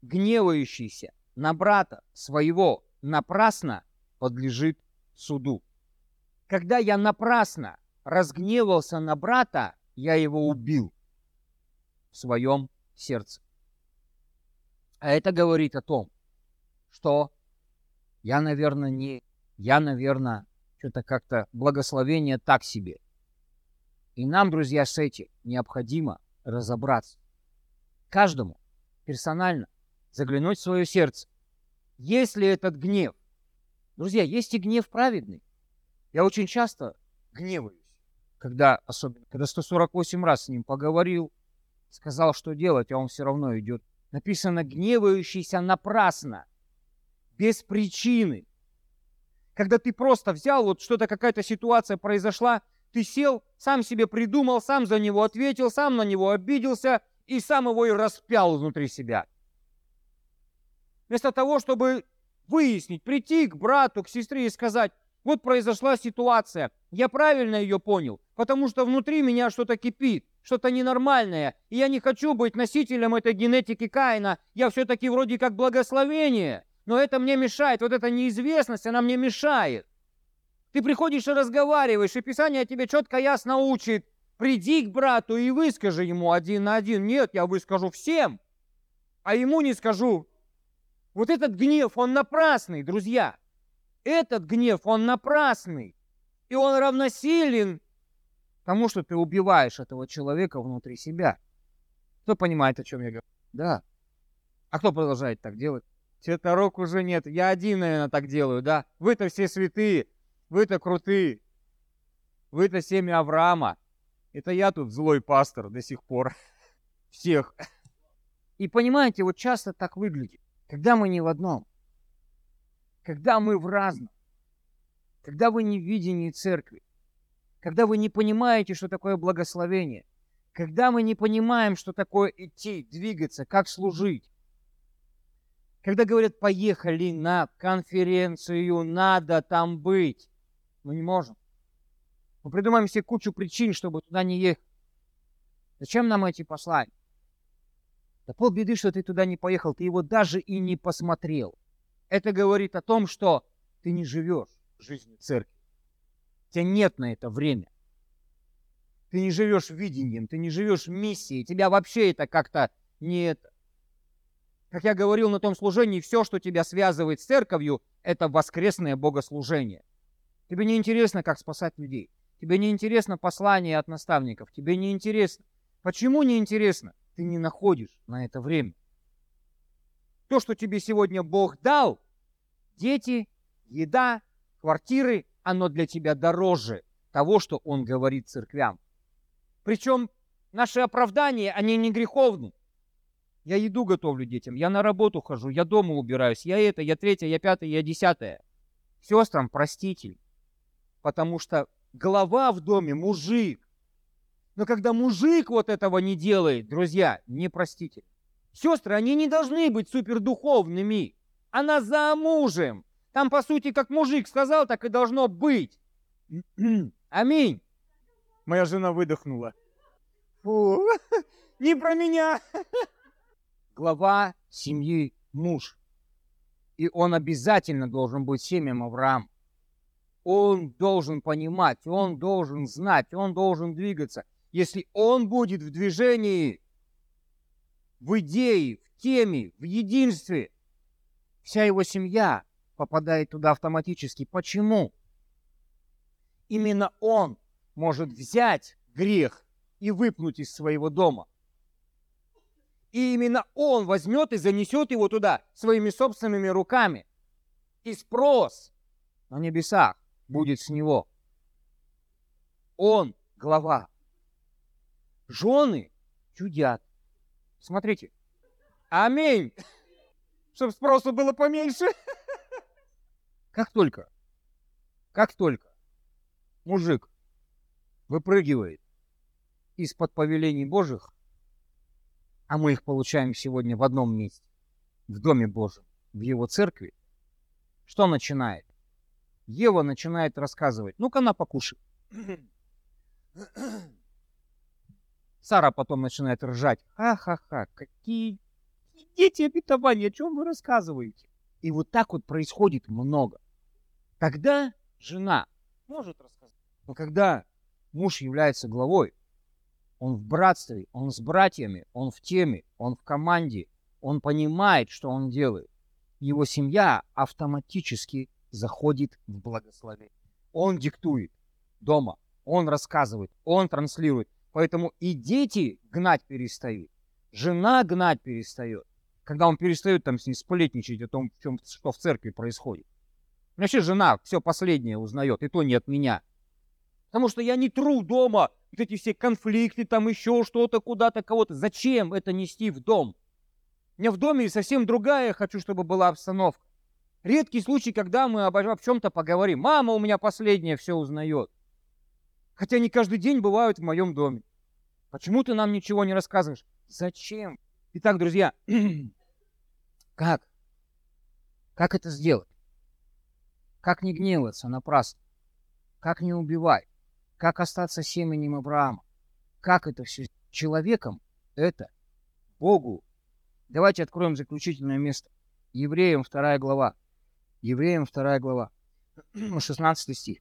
гневающийся на брата своего напрасно подлежит суду. Когда я напрасно разгневался на брата, я его убил в своем сердце. А это говорит о том, что я, наверное, не... Я, наверное, что-то как-то благословение так себе. И нам, друзья, с этим необходимо разобраться. Каждому персонально заглянуть в свое сердце. Есть ли этот гнев? Друзья, есть и гнев праведный. Я очень часто гневаюсь, когда, особенно, когда 148 раз с ним поговорил, сказал, что делать, а он все равно идет. Написано, гневающийся напрасно, без причины. Когда ты просто взял, вот что-то, какая-то ситуация произошла, ты сел, сам себе придумал, сам за него ответил, сам на него обиделся и сам его и распял внутри себя. Вместо того, чтобы выяснить, прийти к брату, к сестре и сказать, вот произошла ситуация, я правильно ее понял, потому что внутри меня что-то кипит, что-то ненормальное, и я не хочу быть носителем этой генетики Каина, я все-таки вроде как благословение, но это мне мешает, вот эта неизвестность, она мне мешает. Ты приходишь и разговариваешь, и Писание тебе четко ясно учит, приди к брату и выскажи ему один на один. Нет, я выскажу всем, а ему не скажу. Вот этот гнев, он напрасный, друзья. Этот гнев, он напрасный. И он равносилен тому, что ты убиваешь этого человека внутри себя. Кто понимает, о чем я говорю? Да. А кто продолжает так делать? Рук уже нет. Я один, наверное, так делаю, да? Вы-то все святые. Вы-то крутые. Вы-то семя Авраама. Это я тут злой пастор до сих пор. Всех. И понимаете, вот часто так выглядит. Когда мы не в одном. Когда мы в разном. Когда вы не в видении церкви. Когда вы не понимаете, что такое благословение. Когда мы не понимаем, что такое идти, двигаться, как служить. Когда говорят, поехали на конференцию, надо там быть. Мы не можем. Мы придумаем себе кучу причин, чтобы туда не ехать. Зачем нам эти послания? Да полбеды, что ты туда не поехал, ты его даже и не посмотрел. Это говорит о том, что ты не живешь жизнью церкви. У тебя нет на это время. Ты не живешь видением, ты не живешь миссией, тебя вообще это как-то не это. Как я говорил на том служении, все, что тебя связывает с церковью, это воскресное богослужение. Тебе не интересно, как спасать людей. Тебе не интересно послание от наставников. Тебе не интересно. Почему не интересно? Ты не находишь на это время. То, что тебе сегодня Бог дал, дети, еда, квартиры, оно для тебя дороже того, что Он говорит церквям. Причем наши оправдания, они не греховны. Я еду готовлю детям, я на работу хожу, я дома убираюсь, я это, я третье, я пятое, я десятое. Сестрам проститель потому что глава в доме мужик. Но когда мужик вот этого не делает, друзья, не простите. Сестры, они не должны быть супердуховными. Она за мужем. Там, по сути, как мужик сказал, так и должно быть. Аминь. Моя жена выдохнула. Фу, не про меня. Глава семьи муж. И он обязательно должен быть семьям Авраам он должен понимать, он должен знать, он должен двигаться. Если он будет в движении, в идее, в теме, в единстве, вся его семья попадает туда автоматически. Почему? Именно он может взять грех и выпнуть из своего дома. И именно он возьмет и занесет его туда своими собственными руками. И спрос на небесах будет с него. Он глава. Жены чудят. Смотрите. Аминь. Чтобы спроса было поменьше. Как только, как только мужик выпрыгивает из-под повелений Божьих, а мы их получаем сегодня в одном месте, в Доме Божьем, в Его церкви, что начинает? Ева начинает рассказывать. Ну-ка на покушай. Сара потом начинает ржать. Ха-ха-ха, какие дети обетования, о чем вы рассказываете? И вот так вот происходит много. Когда жена может рассказать. Но когда муж является главой, он в братстве, он с братьями, он в теме, он в команде, он понимает, что он делает. Его семья автоматически заходит в благословение. Он диктует дома, он рассказывает, он транслирует. Поэтому и дети гнать перестают, жена гнать перестает, когда он перестает там с ней сплетничать о том, в чем, что в церкви происходит. Вообще жена все последнее узнает, и то не от меня. Потому что я не тру дома вот эти все конфликты, там еще что-то, куда-то, кого-то. Зачем это нести в дом? У меня в доме совсем другая, хочу, чтобы была обстановка. Редкий случай, когда мы обо, об чем-то поговорим. Мама у меня последняя все узнает. Хотя не каждый день бывают в моем доме. Почему ты нам ничего не рассказываешь? Зачем? Итак, друзья, как? Как это сделать? Как не гневаться напрасно? Как не убивать? Как остаться семенем Авраама? Как это все? Человеком это Богу. Давайте откроем заключительное место. Евреям 2 глава. Евреям 2 глава. 16 стих.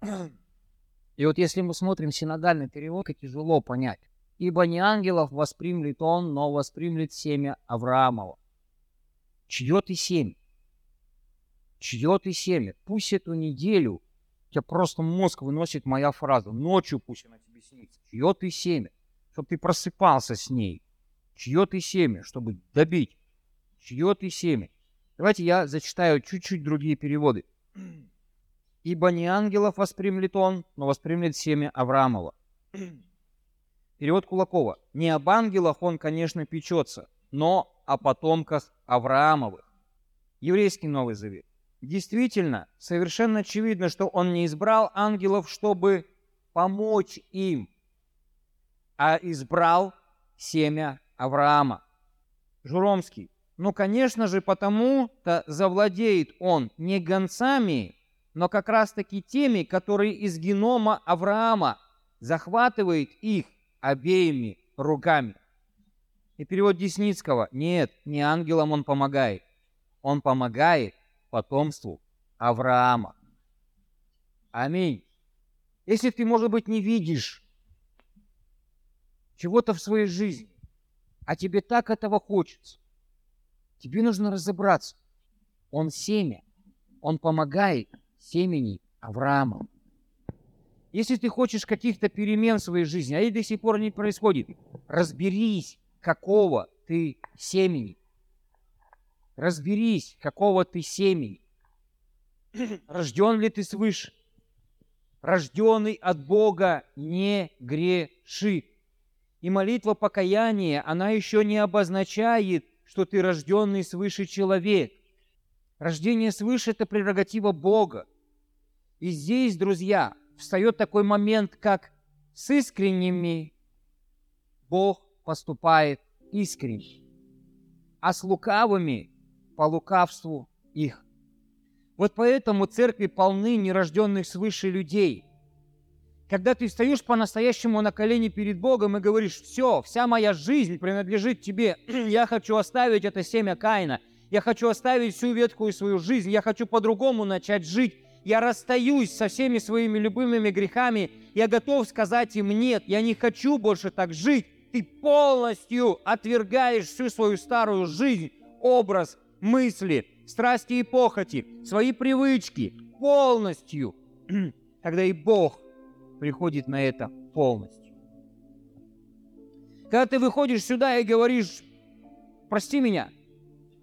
И вот если мы смотрим синодальный перевод, то тяжело понять. Ибо не ангелов воспримлет он, но воспримлет семя Авраамова. Чье ты семя? Чье ты семя? Пусть эту неделю тебя просто мозг выносит моя фраза. Ночью пусть она тебе снится. Чье ты семя? Чтобы ты просыпался с ней. Чье ты семя? Чтобы добить. Чье ты семя? Давайте я зачитаю чуть-чуть другие переводы. «Ибо не ангелов воспримет он, но воспримет семя Авраамова». Перевод Кулакова. «Не об ангелах он, конечно, печется, но о потомках Авраамовых». Еврейский Новый Завет. Действительно, совершенно очевидно, что он не избрал ангелов, чтобы помочь им, а избрал семя Авраама. Журомский. Ну, конечно же, потому-то завладеет он не гонцами, но как раз-таки теми, которые из генома Авраама захватывает их обеими руками. И перевод Десницкого. Нет, не ангелам он помогает. Он помогает потомству Авраама. Аминь. Если ты, может быть, не видишь чего-то в своей жизни, а тебе так этого хочется, тебе нужно разобраться. Он семя, он помогает семени Авраама. Если ты хочешь каких-то перемен в своей жизни, а их до сих пор не происходит, разберись, какого ты семени. Разберись, какого ты семени. Рожден ли ты свыше? Рожденный от Бога не грешит. И молитва покаяния, она еще не обозначает, что ты рожденный свыше человек. Рождение свыше – это прерогатива Бога. И здесь, друзья, встает такой момент, как с искренними Бог поступает искренне, а с лукавыми по лукавству их. Вот поэтому церкви полны нерожденных свыше людей. Когда ты встаешь по-настоящему на колени перед Богом и говоришь, все, вся моя жизнь принадлежит тебе, я хочу оставить это семя Каина, я хочу оставить всю ветхую свою жизнь, я хочу по-другому начать жить, я расстаюсь со всеми своими любимыми грехами, я готов сказать им нет, я не хочу больше так жить. Ты полностью отвергаешь всю свою старую жизнь, образ, мысли, страсти и похоти, свои привычки полностью, когда и Бог приходит на это полностью. Когда ты выходишь сюда и говоришь, прости меня,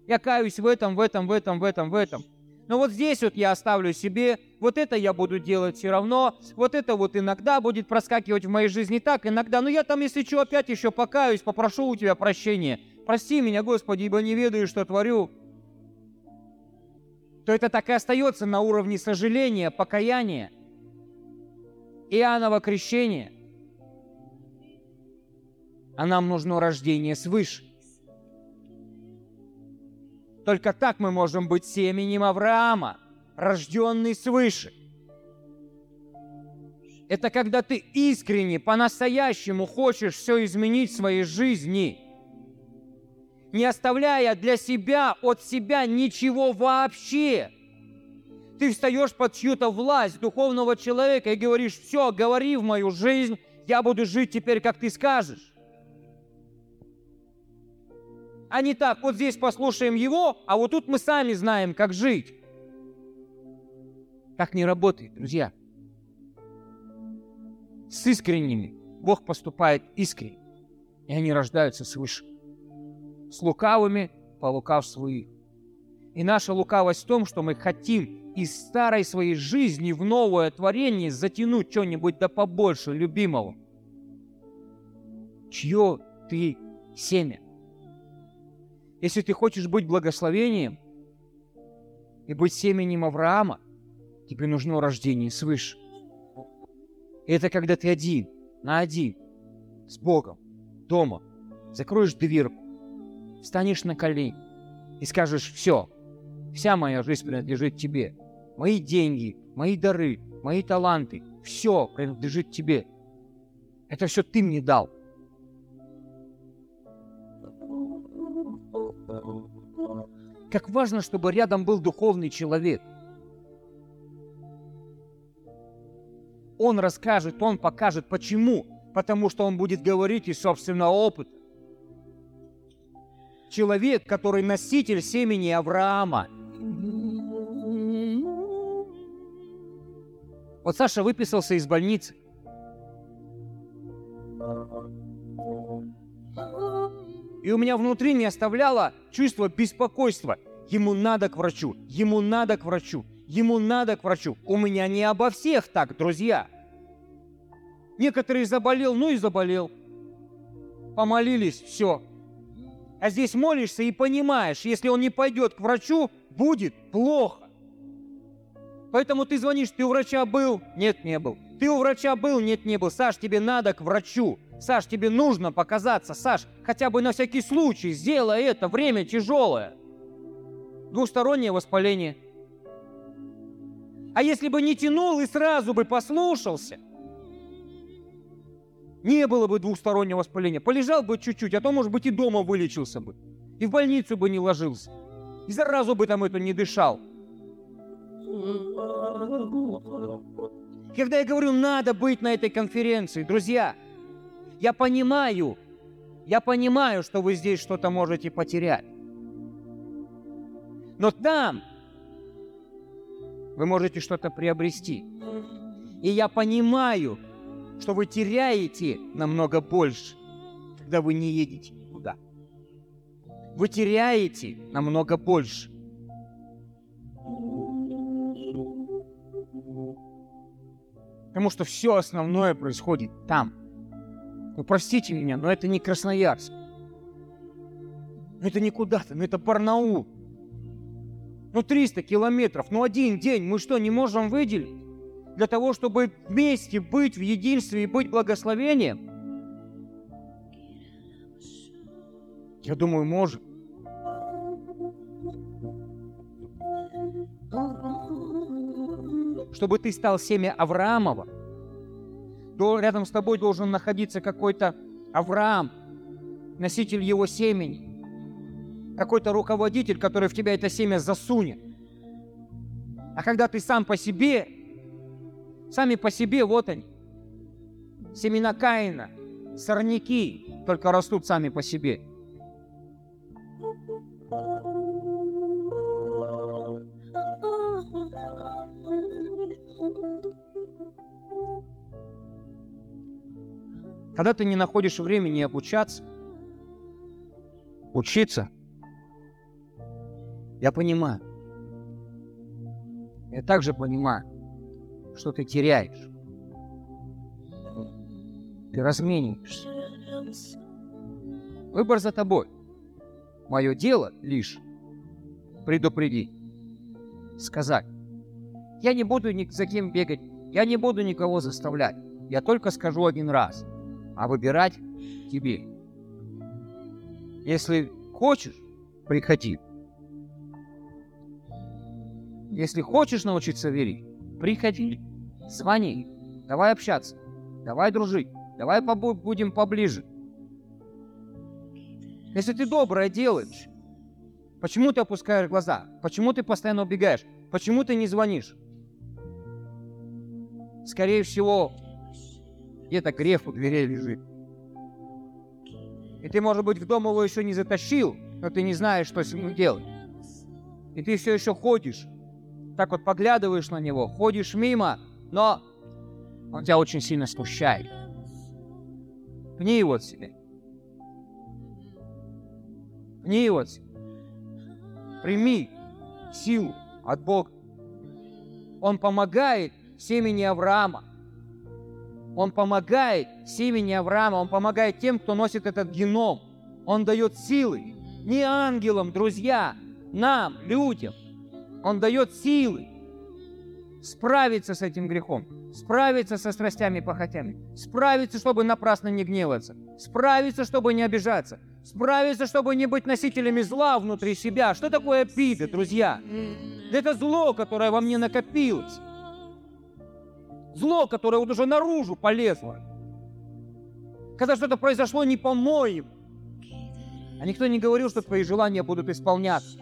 я каюсь в этом, в этом, в этом, в этом, в этом. Но вот здесь вот я оставлю себе, вот это я буду делать все равно, вот это вот иногда будет проскакивать в моей жизни так, иногда, но я там, если что, опять еще покаюсь, попрошу у тебя прощения. Прости меня, Господи, ибо не ведаю, что творю то это так и остается на уровне сожаления, покаяния, Иоанново крещение. А нам нужно рождение свыше. Только так мы можем быть семенем Авраама, рожденный свыше. Это когда ты искренне, по-настоящему хочешь все изменить в своей жизни – не оставляя для себя от себя ничего вообще. Ты встаешь под чью-то власть духовного человека и говоришь, все, говори в мою жизнь, я буду жить теперь, как ты скажешь. А не так, вот здесь послушаем его, а вот тут мы сами знаем, как жить. Так не работает, друзья. С искренними Бог поступает искренне, и они рождаются свыше. С лукавыми по лукавству их. И наша лукавость в том, что мы хотим из старой своей жизни в новое творение затянуть что-нибудь да побольше любимого. Чье ты семя? Если ты хочешь быть благословением и быть семенем Авраама, тебе нужно рождение свыше. Это когда ты один, на один, с Богом, дома, закроешь дверку, встанешь на колени и скажешь «Все, вся моя жизнь принадлежит тебе. Мои деньги, мои дары, мои таланты, все принадлежит тебе. Это все ты мне дал. Как важно, чтобы рядом был духовный человек. Он расскажет, он покажет, почему. Потому что он будет говорить из собственного опыта. Человек, который носитель семени Авраама. Вот Саша выписался из больницы. И у меня внутри не оставляло чувство беспокойства. Ему надо к врачу, ему надо к врачу, ему надо к врачу. У меня не обо всех так, друзья. Некоторые заболел, ну и заболел. Помолились, все. А здесь молишься и понимаешь, если он не пойдет к врачу, будет плохо. Поэтому ты звонишь, ты у врача был? Нет, не был. Ты у врача был? Нет, не был. Саш, тебе надо к врачу. Саш, тебе нужно показаться. Саш, хотя бы на всякий случай сделай это. Время тяжелое. Двустороннее воспаление. А если бы не тянул и сразу бы послушался, не было бы двухстороннего воспаления. Полежал бы чуть-чуть, а то, может быть, и дома вылечился бы. И в больницу бы не ложился. И заразу бы там это не дышал. Когда я говорю, надо быть на этой конференции, друзья, я понимаю, я понимаю, что вы здесь что-то можете потерять. Но там вы можете что-то приобрести. И я понимаю, что вы теряете намного больше, когда вы не едете никуда. Вы теряете намного больше. Потому что все основное происходит там. Ну, простите меня, но это не Красноярск. Это не куда-то, ну это Барнаул. Ну 300 километров, ну один день мы что, не можем выделить? Для того, чтобы вместе быть в единстве и быть благословением? Я думаю, можем. Чтобы ты стал семя Авраамова, рядом с тобой должен находиться какой-то Авраам, носитель его семени, какой-то руководитель, который в тебя это семя засунет. А когда ты сам по себе, сами по себе, вот они, семена Каина, сорняки, только растут сами по себе. Когда ты не находишь времени обучаться, учиться, я понимаю. Я также понимаю, что ты теряешь. Ты размениваешься. Выбор за тобой. Мое дело лишь предупредить, сказать. Я не буду ни за кем бегать, я не буду никого заставлять. Я только скажу один раз – а выбирать тебе. Если хочешь, приходи. Если хочешь научиться верить, приходи, звони, давай общаться, давай дружить, давай побу- будем поближе. Если ты доброе делаешь, почему ты опускаешь глаза? Почему ты постоянно убегаешь? Почему ты не звонишь? Скорее всего, где-то грех у дверей лежит. И ты, может быть, в дом его еще не затащил, но ты не знаешь, что с ним делать. И ты все еще ходишь, так вот поглядываешь на него, ходишь мимо, но он тебя очень сильно смущает. Пни его от себя. Пни его от себя. Прими силу от Бога. Он помогает семени Авраама. Он помогает семени Авраама, Он помогает тем, кто носит этот геном. Он дает силы не ангелам, друзья, нам, людям. Он дает силы справиться с этим грехом, справиться со страстями и похотями, справиться, чтобы напрасно не гневаться, справиться, чтобы не обижаться, справиться, чтобы не быть носителями зла внутри себя. Что такое обида, друзья? Это зло, которое во мне накопилось. Зло, которое вот уже наружу полезло. Когда что-то произошло не по-моему. А никто не говорил, что твои желания будут исполняться.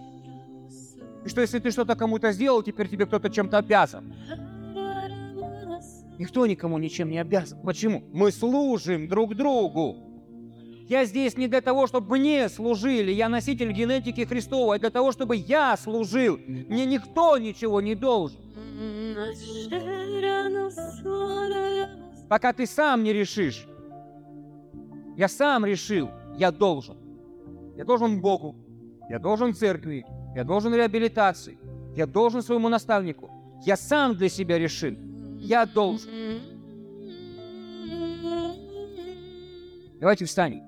И что если ты что-то кому-то сделал, теперь тебе кто-то чем-то обязан. Никто никому ничем не обязан. Почему? Мы служим друг другу. Я здесь не для того, чтобы мне служили. Я носитель генетики Христовой. А для того, чтобы я служил. Мне никто ничего не должен. Пока ты сам не решишь. Я сам решил, я должен. Я должен Богу, я должен церкви, я должен реабилитации, я должен своему наставнику. Я сам для себя решил, я должен. Давайте встанем.